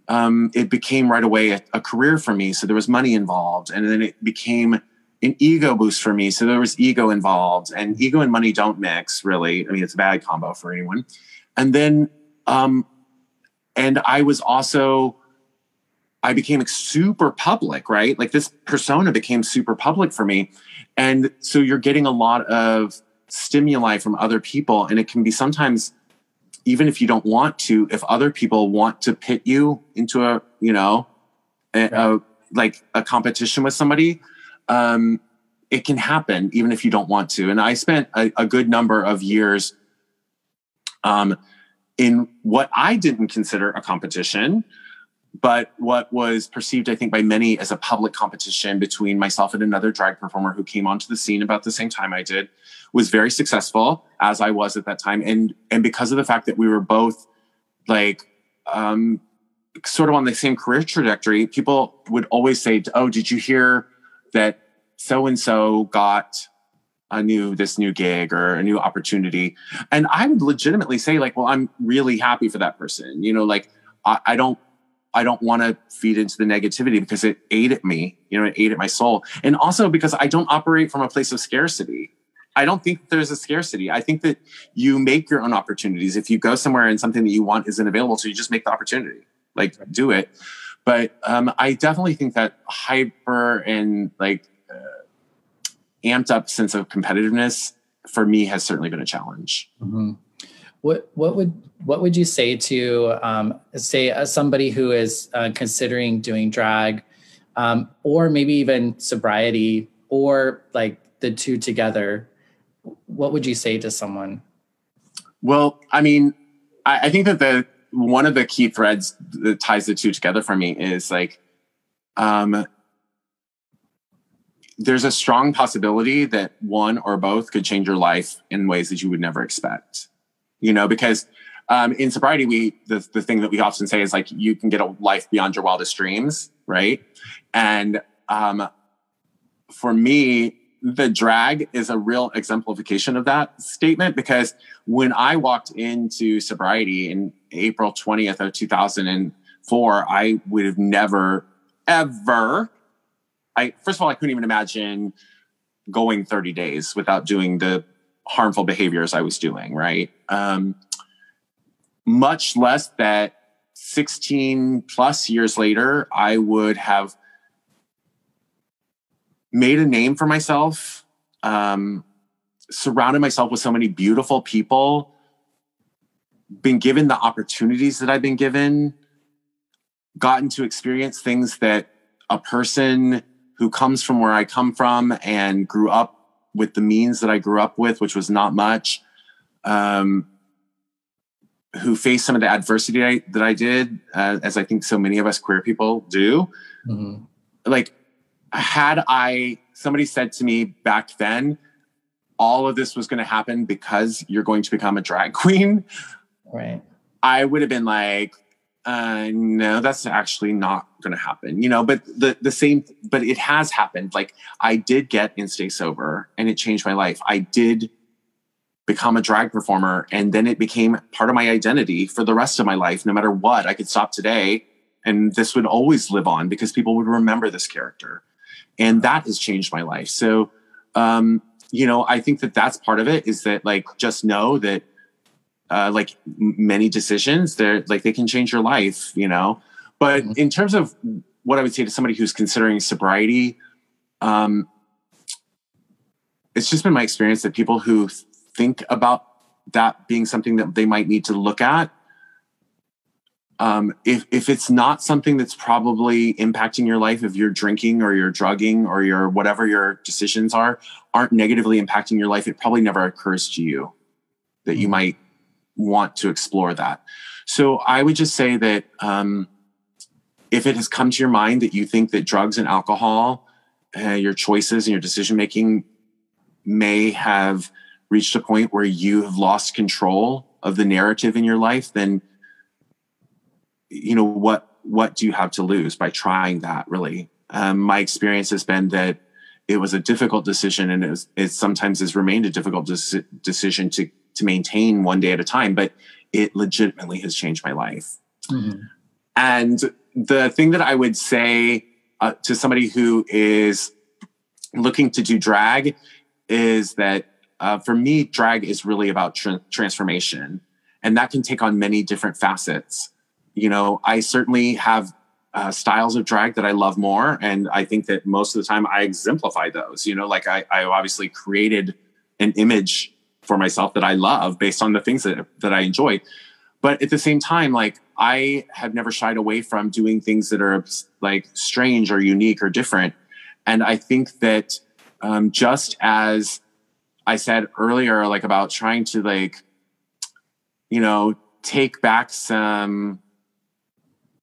um, it became right away a, a, career for me. So there was money involved, and then it became an ego boost for me. So there was ego involved, and ego and money don't mix really. I mean, it's a bad combo for anyone and then um, and I was also I became super public, right? Like this persona became super public for me. And so you're getting a lot of stimuli from other people. And it can be sometimes, even if you don't want to, if other people want to pit you into a, you know, a, a like a competition with somebody, um, it can happen even if you don't want to. And I spent a, a good number of years um, in what I didn't consider a competition, but what was perceived, I think, by many as a public competition between myself and another drag performer who came onto the scene about the same time I did, was very successful as I was at that time. And and because of the fact that we were both like um, sort of on the same career trajectory, people would always say, "Oh, did you hear that so and so got a new this new gig or a new opportunity. And i would legitimately say like well i'm really happy for that person you know like i, I don't i don't want to feed into the negativity because it ate at me you know it ate at my soul. And also because i don't operate from a place of scarcity. I don't think there's a scarcity. I think that you make your own opportunities. If you go somewhere and something that you want isn't available so you just make the opportunity like do it. But um, i definitely think that hyper and like amped up sense of competitiveness for me has certainly been a challenge. Mm-hmm. What what would what would you say to um, say uh, somebody who is uh, considering doing drag, um, or maybe even sobriety, or like the two together? What would you say to someone? Well, I mean, I, I think that the one of the key threads that ties the two together for me is like um, there's a strong possibility that one or both could change your life in ways that you would never expect. You know, because um, in sobriety, we the the thing that we often say is like you can get a life beyond your wildest dreams, right? And um, for me, the drag is a real exemplification of that statement because when I walked into sobriety in April 20th of 2004, I would have never, ever I first of all, I couldn't even imagine going 30 days without doing the harmful behaviors I was doing, right? Um, much less that 16 plus years later, I would have made a name for myself, um, surrounded myself with so many beautiful people, been given the opportunities that I've been given, gotten to experience things that a person who comes from where I come from and grew up with the means that I grew up with, which was not much, um, who faced some of the adversity I, that I did, uh, as I think so many of us queer people do. Mm-hmm. Like, had I, somebody said to me back then, all of this was going to happen because you're going to become a drag queen. Right. I would have been like, uh, no, that's actually not going to happen, you know, but the, the same, but it has happened. Like I did get and stay sober and it changed my life. I did become a drag performer and then it became part of my identity for the rest of my life. No matter what, I could stop today and this would always live on because people would remember this character. And that has changed my life. So, um, you know, I think that that's part of it is that like, just know that uh, like many decisions they're like they can change your life you know but mm-hmm. in terms of what i would say to somebody who's considering sobriety um, it's just been my experience that people who think about that being something that they might need to look at um, if if it's not something that's probably impacting your life, if you're drinking or you're drugging or your whatever your decisions are aren't negatively impacting your life, it probably never occurs to you that you mm-hmm. might want to explore that. So I would just say that um, if it has come to your mind that you think that drugs and alcohol, uh, your choices and your decision making may have reached a point where you have lost control of the narrative in your life, then you know what what do you have to lose by trying that? Really, um, my experience has been that it was a difficult decision, and it, was, it sometimes has remained a difficult des- decision to to maintain one day at a time, but it legitimately has changed my life. Mm-hmm. And the thing that I would say uh, to somebody who is looking to do drag is that uh, for me, drag is really about tra- transformation, and that can take on many different facets. You know, I certainly have uh, styles of drag that I love more, and I think that most of the time I exemplify those. You know, like I, I obviously created an image for myself that I love based on the things that, that I enjoy. But at the same time, like I have never shied away from doing things that are like strange or unique or different. And I think that um, just as I said earlier, like about trying to like, you know, take back some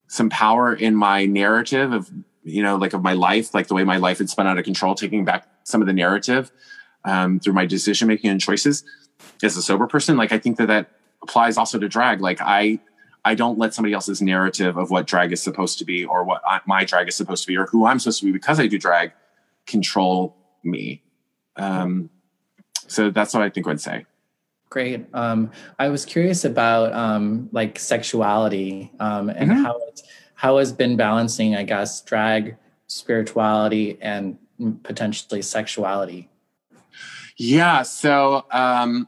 some power in my narrative of you know like of my life like the way my life had spun out of control taking back some of the narrative um, through my decision making and choices as a sober person like i think that that applies also to drag like i i don't let somebody else's narrative of what drag is supposed to be or what I, my drag is supposed to be or who i'm supposed to be because i do drag control me um, so that's what i think i'd say Great. Um, I was curious about um, like sexuality um, and mm-hmm. how it's, how has been balancing, I guess, drag, spirituality, and potentially sexuality. Yeah. So um,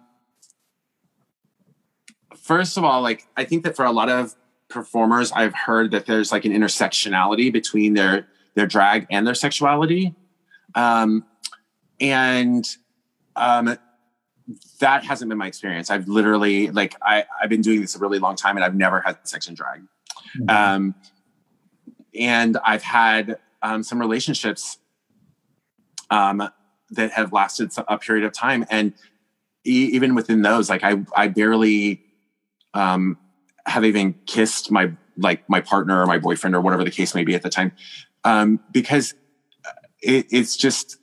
first of all, like I think that for a lot of performers, I've heard that there's like an intersectionality between their their drag and their sexuality, um, and um, that hasn't been my experience. I've literally like I I've been doing this a really long time and I've never had sex and drag. Mm-hmm. Um, and I've had um, some relationships um, that have lasted a period of time, and e- even within those, like I I barely um, have even kissed my like my partner or my boyfriend or whatever the case may be at the time, um, because it, it's just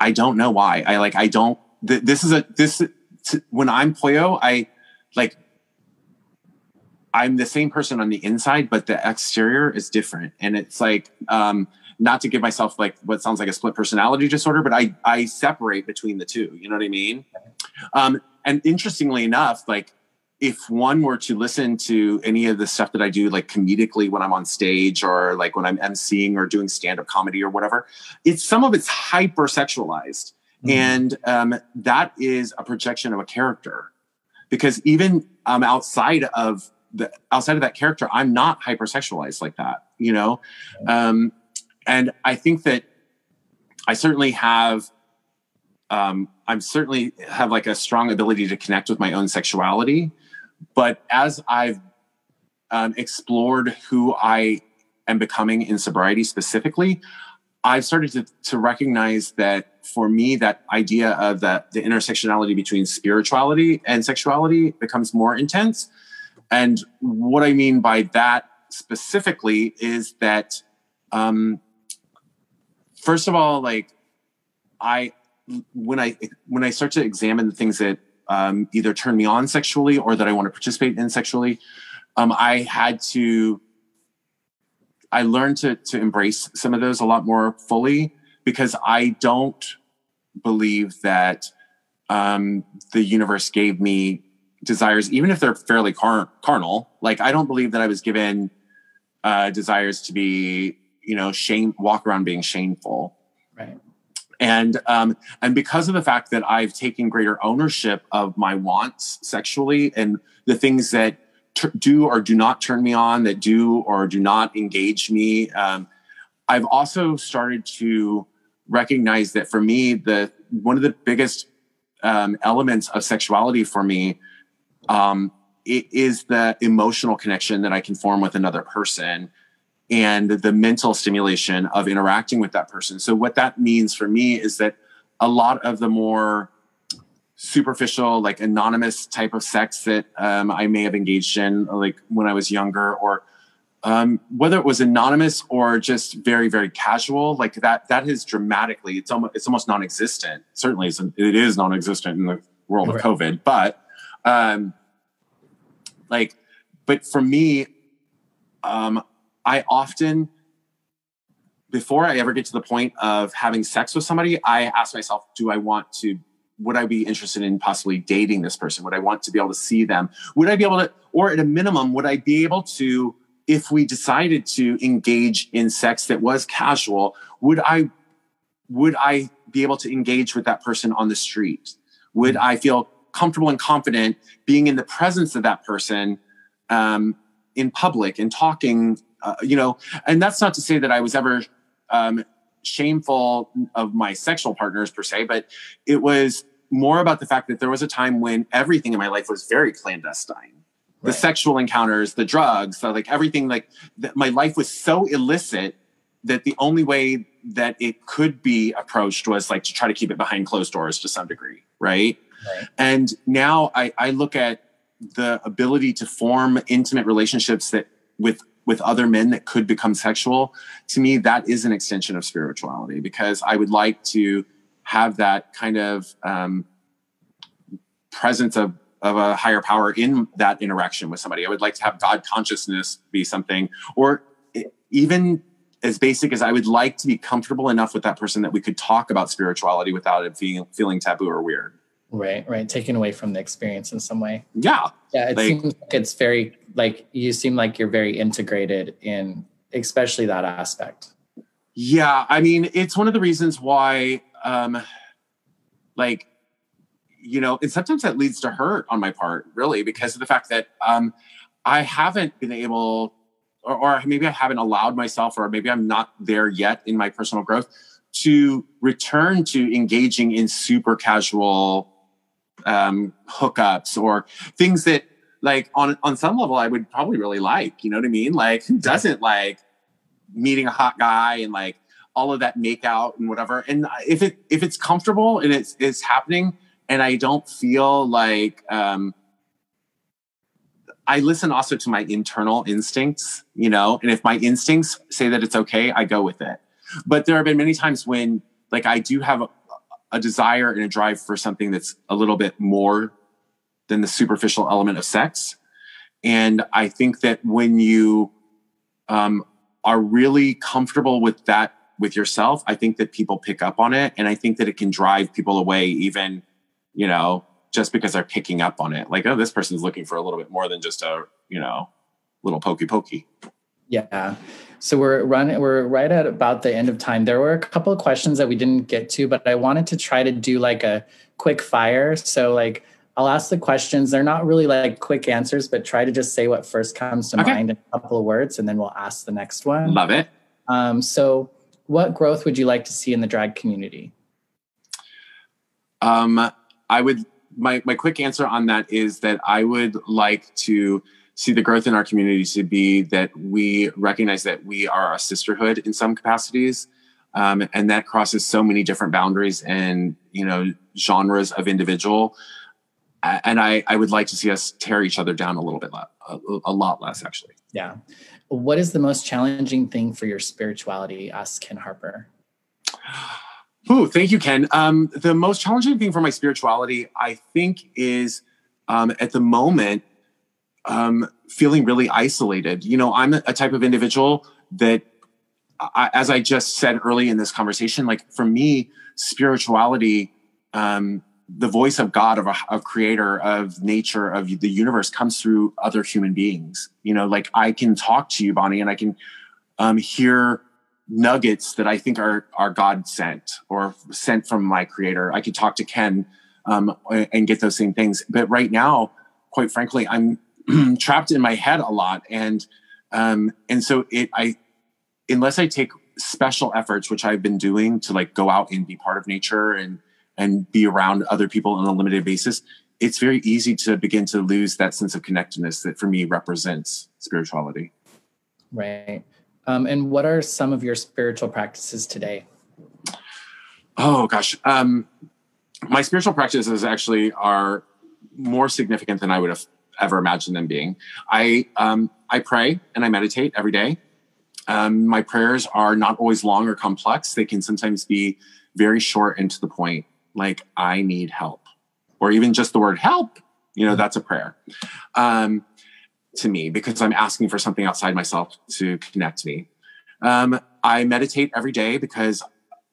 I don't know why. I like, I don't, th- this is a, this, t- when I'm Pollo, I like, I'm the same person on the inside, but the exterior is different. And it's like, um, not to give myself like what sounds like a split personality disorder, but I, I separate between the two, you know what I mean? Um, and interestingly enough, like if one were to listen to any of the stuff that I do, like comedically when I'm on stage or like when I'm emceeing or doing stand up comedy or whatever, it's some of it's hyper sexualized. Mm-hmm. And um, that is a projection of a character because even um, outside of the outside of that character, I'm not hypersexualized like that, you know? Um, and I think that I certainly have um, I'm certainly have like a strong ability to connect with my own sexuality. But as I've um, explored who I am becoming in sobriety specifically, I've started to, to recognize that for me, that idea of that the intersectionality between spirituality and sexuality becomes more intense. And what I mean by that specifically is that, um, first of all, like I, when I when I start to examine the things that um, either turn me on sexually or that I want to participate in sexually, um, I had to, I learned to, to embrace some of those a lot more fully because I don't believe that um, the universe gave me desires, even if they're fairly car- carnal. Like, I don't believe that I was given uh, desires to be, you know, shame, walk around being shameful. Right and um, and because of the fact that I've taken greater ownership of my wants sexually and the things that t- do or do not turn me on, that do or do not engage me, um, I've also started to recognize that for me, the one of the biggest um, elements of sexuality for me um, is the emotional connection that I can form with another person and the mental stimulation of interacting with that person. So, what that means for me is that a lot of the more superficial, like anonymous type of sex that um, I may have engaged in, like when I was younger, or um, whether it was anonymous or just very, very casual, like that, that is dramatically, it's almost, it's almost non-existent. Certainly, it's, it is non-existent in the world right. of COVID, but um, like, but for me, um, I often, before I ever get to the point of having sex with somebody, I ask myself, do I want to, would I be interested in possibly dating this person? Would I want to be able to see them? Would I be able to, or at a minimum, would I be able to, if we decided to engage in sex that was casual, would I, would I be able to engage with that person on the street? Would I feel comfortable and confident being in the presence of that person um, in public and talking uh, you know, and that's not to say that I was ever um, shameful of my sexual partners per se, but it was more about the fact that there was a time when everything in my life was very clandestine. The sexual encounters, the drugs, so like everything, like th- my life was so illicit that the only way that it could be approached was like to try to keep it behind closed doors to some degree, right? right. And now I, I look at the ability to form intimate relationships that with with other men that could become sexual to me that is an extension of spirituality because i would like to have that kind of um, presence of of a higher power in that interaction with somebody i would like to have god consciousness be something or even as basic as i would like to be comfortable enough with that person that we could talk about spirituality without it being feeling taboo or weird Right, right. Taken away from the experience in some way. Yeah. Yeah. It like, seems like it's very like you seem like you're very integrated in especially that aspect. Yeah. I mean, it's one of the reasons why um like you know, and sometimes that leads to hurt on my part, really, because of the fact that um I haven't been able or, or maybe I haven't allowed myself, or maybe I'm not there yet in my personal growth to return to engaging in super casual um, hookups or things that like on on some level I would probably really like. You know what I mean? Like who doesn't like meeting a hot guy and like all of that make out and whatever. And if it if it's comfortable and it's it's happening and I don't feel like um I listen also to my internal instincts, you know, and if my instincts say that it's okay, I go with it. But there have been many times when like I do have a, a desire and a drive for something that's a little bit more than the superficial element of sex. And I think that when you um, are really comfortable with that with yourself, I think that people pick up on it. And I think that it can drive people away, even, you know, just because they're picking up on it. Like, oh, this person's looking for a little bit more than just a, you know, little pokey pokey. Yeah. So we're running we're right at about the end of time. There were a couple of questions that we didn't get to, but I wanted to try to do like a quick fire. So like I'll ask the questions. They're not really like quick answers, but try to just say what first comes to okay. mind in a couple of words and then we'll ask the next one. Love it. Um, so what growth would you like to see in the drag community? Um, I would my my quick answer on that is that I would like to see the growth in our community to be that we recognize that we are a sisterhood in some capacities um, and that crosses so many different boundaries and you know genres of individual and I, I would like to see us tear each other down a little bit a, a lot less actually yeah what is the most challenging thing for your spirituality asked ken harper Ooh, thank you, Ken. Um, the most challenging thing for my spirituality, I think, is um, at the moment um, feeling really isolated. You know, I'm a type of individual that, I, as I just said early in this conversation, like for me, spirituality, um, the voice of God, of a of creator, of nature, of the universe comes through other human beings. You know, like I can talk to you, Bonnie, and I can um, hear nuggets that I think are are God sent or sent from my creator. I could talk to Ken um, and get those same things. But right now, quite frankly, I'm trapped in my head a lot and um and so it i unless i take special efforts which i've been doing to like go out and be part of nature and and be around other people on a limited basis it's very easy to begin to lose that sense of connectedness that for me represents spirituality right um, and what are some of your spiritual practices today oh gosh um, my spiritual practices actually are more significant than i would have ever imagined them being. I um, I pray and I meditate every day. Um, my prayers are not always long or complex. They can sometimes be very short and to the point, like "I need help," or even just the word "help." You know, that's a prayer um, to me because I'm asking for something outside myself to connect me. Um, I meditate every day because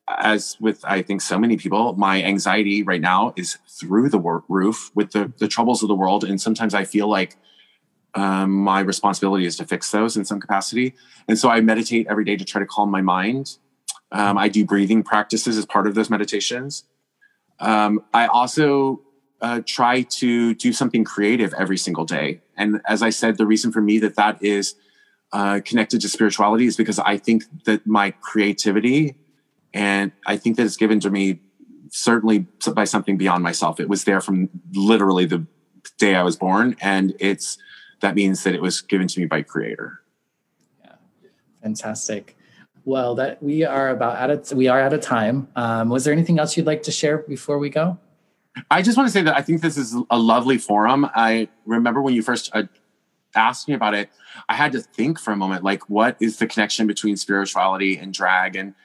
as with I think so many people, my anxiety right now is through the roof with the the troubles of the world, and sometimes I feel like um, my responsibility is to fix those in some capacity. And so I meditate every day to try to calm my mind. Um, I do breathing practices as part of those meditations. Um, I also uh, try to do something creative every single day. And as I said, the reason for me that that is uh, connected to spirituality is because I think that my creativity And I think that it's given to me certainly by something beyond myself. It was there from literally the day I was born. And it's, that means that it was given to me by creator. Yeah. Fantastic. Well, that we are about out of we are out of time. Um, was there anything else you'd like to share before we go? I just want to say that I think this is a lovely forum. I remember when you first uh, asked me about it, I had to think for a moment, like, what is the connection between spirituality and drag, and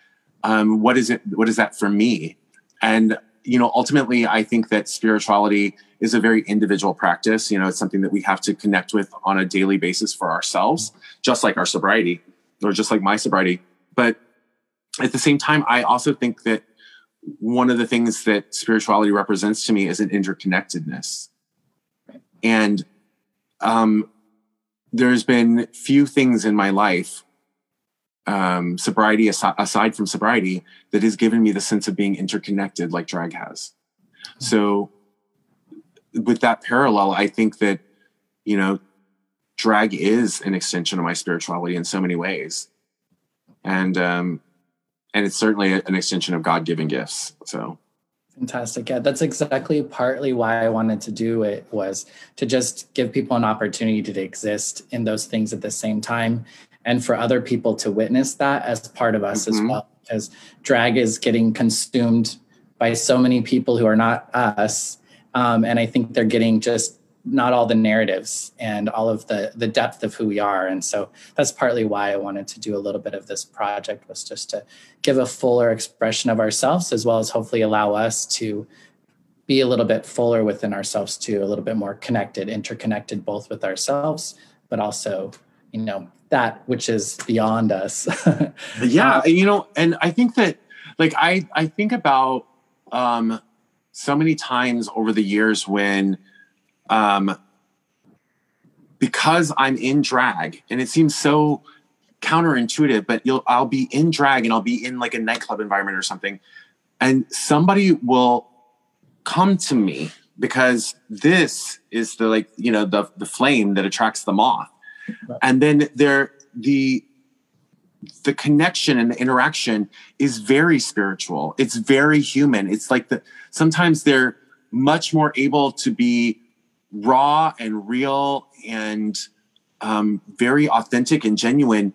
um, what is it? What is that for me? And you know, ultimately, I think that spirituality is a very individual practice. You know, it's something that we have to connect with on a daily basis for ourselves, just like our sobriety, or just like my sobriety. But at the same time, I also think that one of the things that spirituality represents to me is an interconnectedness. And um, there's been few things in my life, um, sobriety aside, aside from sobriety, that has given me the sense of being interconnected like drag has. So, with that parallel, I think that, you know, drag is an extension of my spirituality in so many ways and um, and it's certainly an extension of God given gifts. So fantastic. Yeah, that's exactly partly why I wanted to do it was to just give people an opportunity to exist in those things at the same time, and for other people to witness that as part of us mm-hmm. as well. Because drag is getting consumed by so many people who are not us, um, and I think they're getting just not all the narratives and all of the the depth of who we are. And so that's partly why i wanted to do a little bit of this project was just to give a fuller expression of ourselves as well as hopefully allow us to be a little bit fuller within ourselves too a little bit more connected interconnected both with ourselves but also you know that which is beyond us. Yeah you know and i think that like i i think about um so many times over the years when um, because I'm in drag, and it seems so counterintuitive, but you'll I'll be in drag and I'll be in like a nightclub environment or something, and somebody will come to me because this is the like you know the the flame that attracts the moth, and then there the the connection and the interaction is very spiritual. It's very human. It's like the sometimes they're much more able to be raw and real and um, very authentic and genuine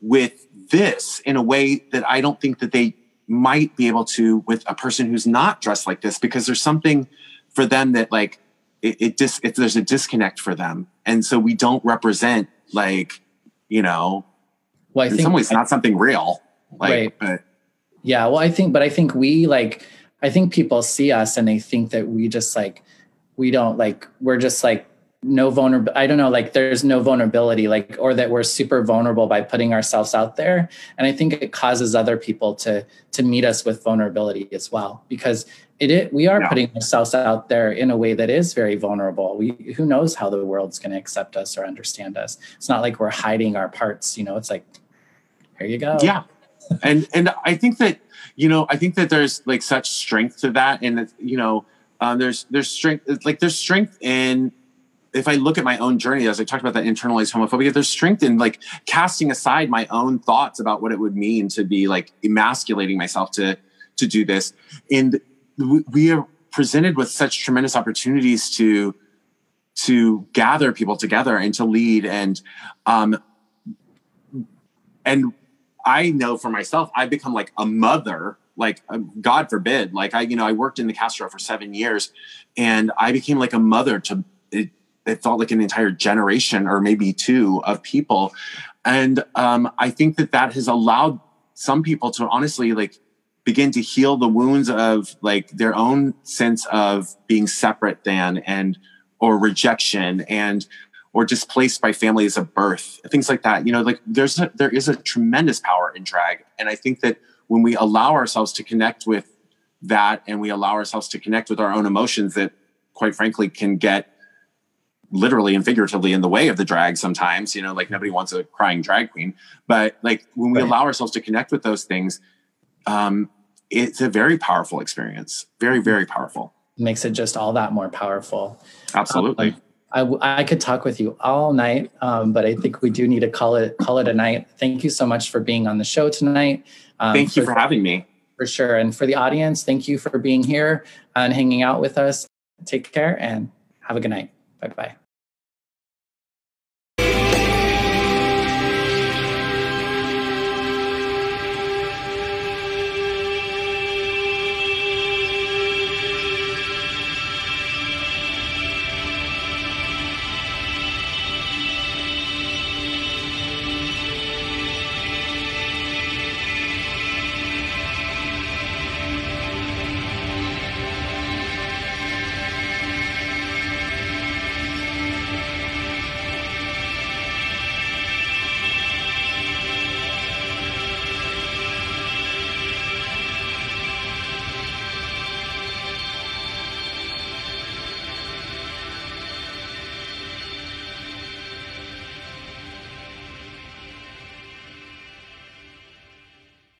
with this in a way that I don't think that they might be able to with a person who's not dressed like this because there's something for them that like it, it dis if there's a disconnect for them and so we don't represent like you know well I in think some ways I, not something real like right. but yeah well I think but I think we like I think people see us and they think that we just like we don't like we're just like no vulnerable i don't know like there's no vulnerability like or that we're super vulnerable by putting ourselves out there. And i think it causes other people to to meet us with vulnerability as well because it, it we are yeah. putting ourselves out there in a way that is very vulnerable. We who knows how the world's going to accept us or understand us. It's not like we're hiding our parts you know it's like here you go. Yeah. And and i think that you know i think that there's like such strength to that and that, you know um, there's there's strength like there's strength in if I look at my own journey, as I talked about that internalized homophobia, there's strength in like casting aside my own thoughts about what it would mean to be like emasculating myself to to do this. And we are presented with such tremendous opportunities to to gather people together and to lead and um and I know for myself, I've become like a mother like uh, god forbid like i you know i worked in the castro for seven years and i became like a mother to it, it felt like an entire generation or maybe two of people. And um, i think that that has allowed some people to honestly like begin to heal the wounds of like their own sense of being separate than and or rejection and or displaced by families of birth things like that. You know like there's a, there is a tremendous power in drag and i think that when we allow ourselves to connect with that and we allow ourselves to connect with our own emotions that quite frankly can get literally and figuratively in the way of the drag sometimes you know like nobody wants a crying drag queen. But like when we right. allow ourselves to connect with those things um it's a very powerful experience. Very very powerful. Makes it just all that more powerful. Absolutely. Um, I, I could talk with you all night, um, but I think we do need to call it call it a night. Thank you so much for being on the show tonight. Um, Thank you for, for having me. For sure. And for the audience, thank you for being here and hanging out with us. Take care and have a good night. Bye bye.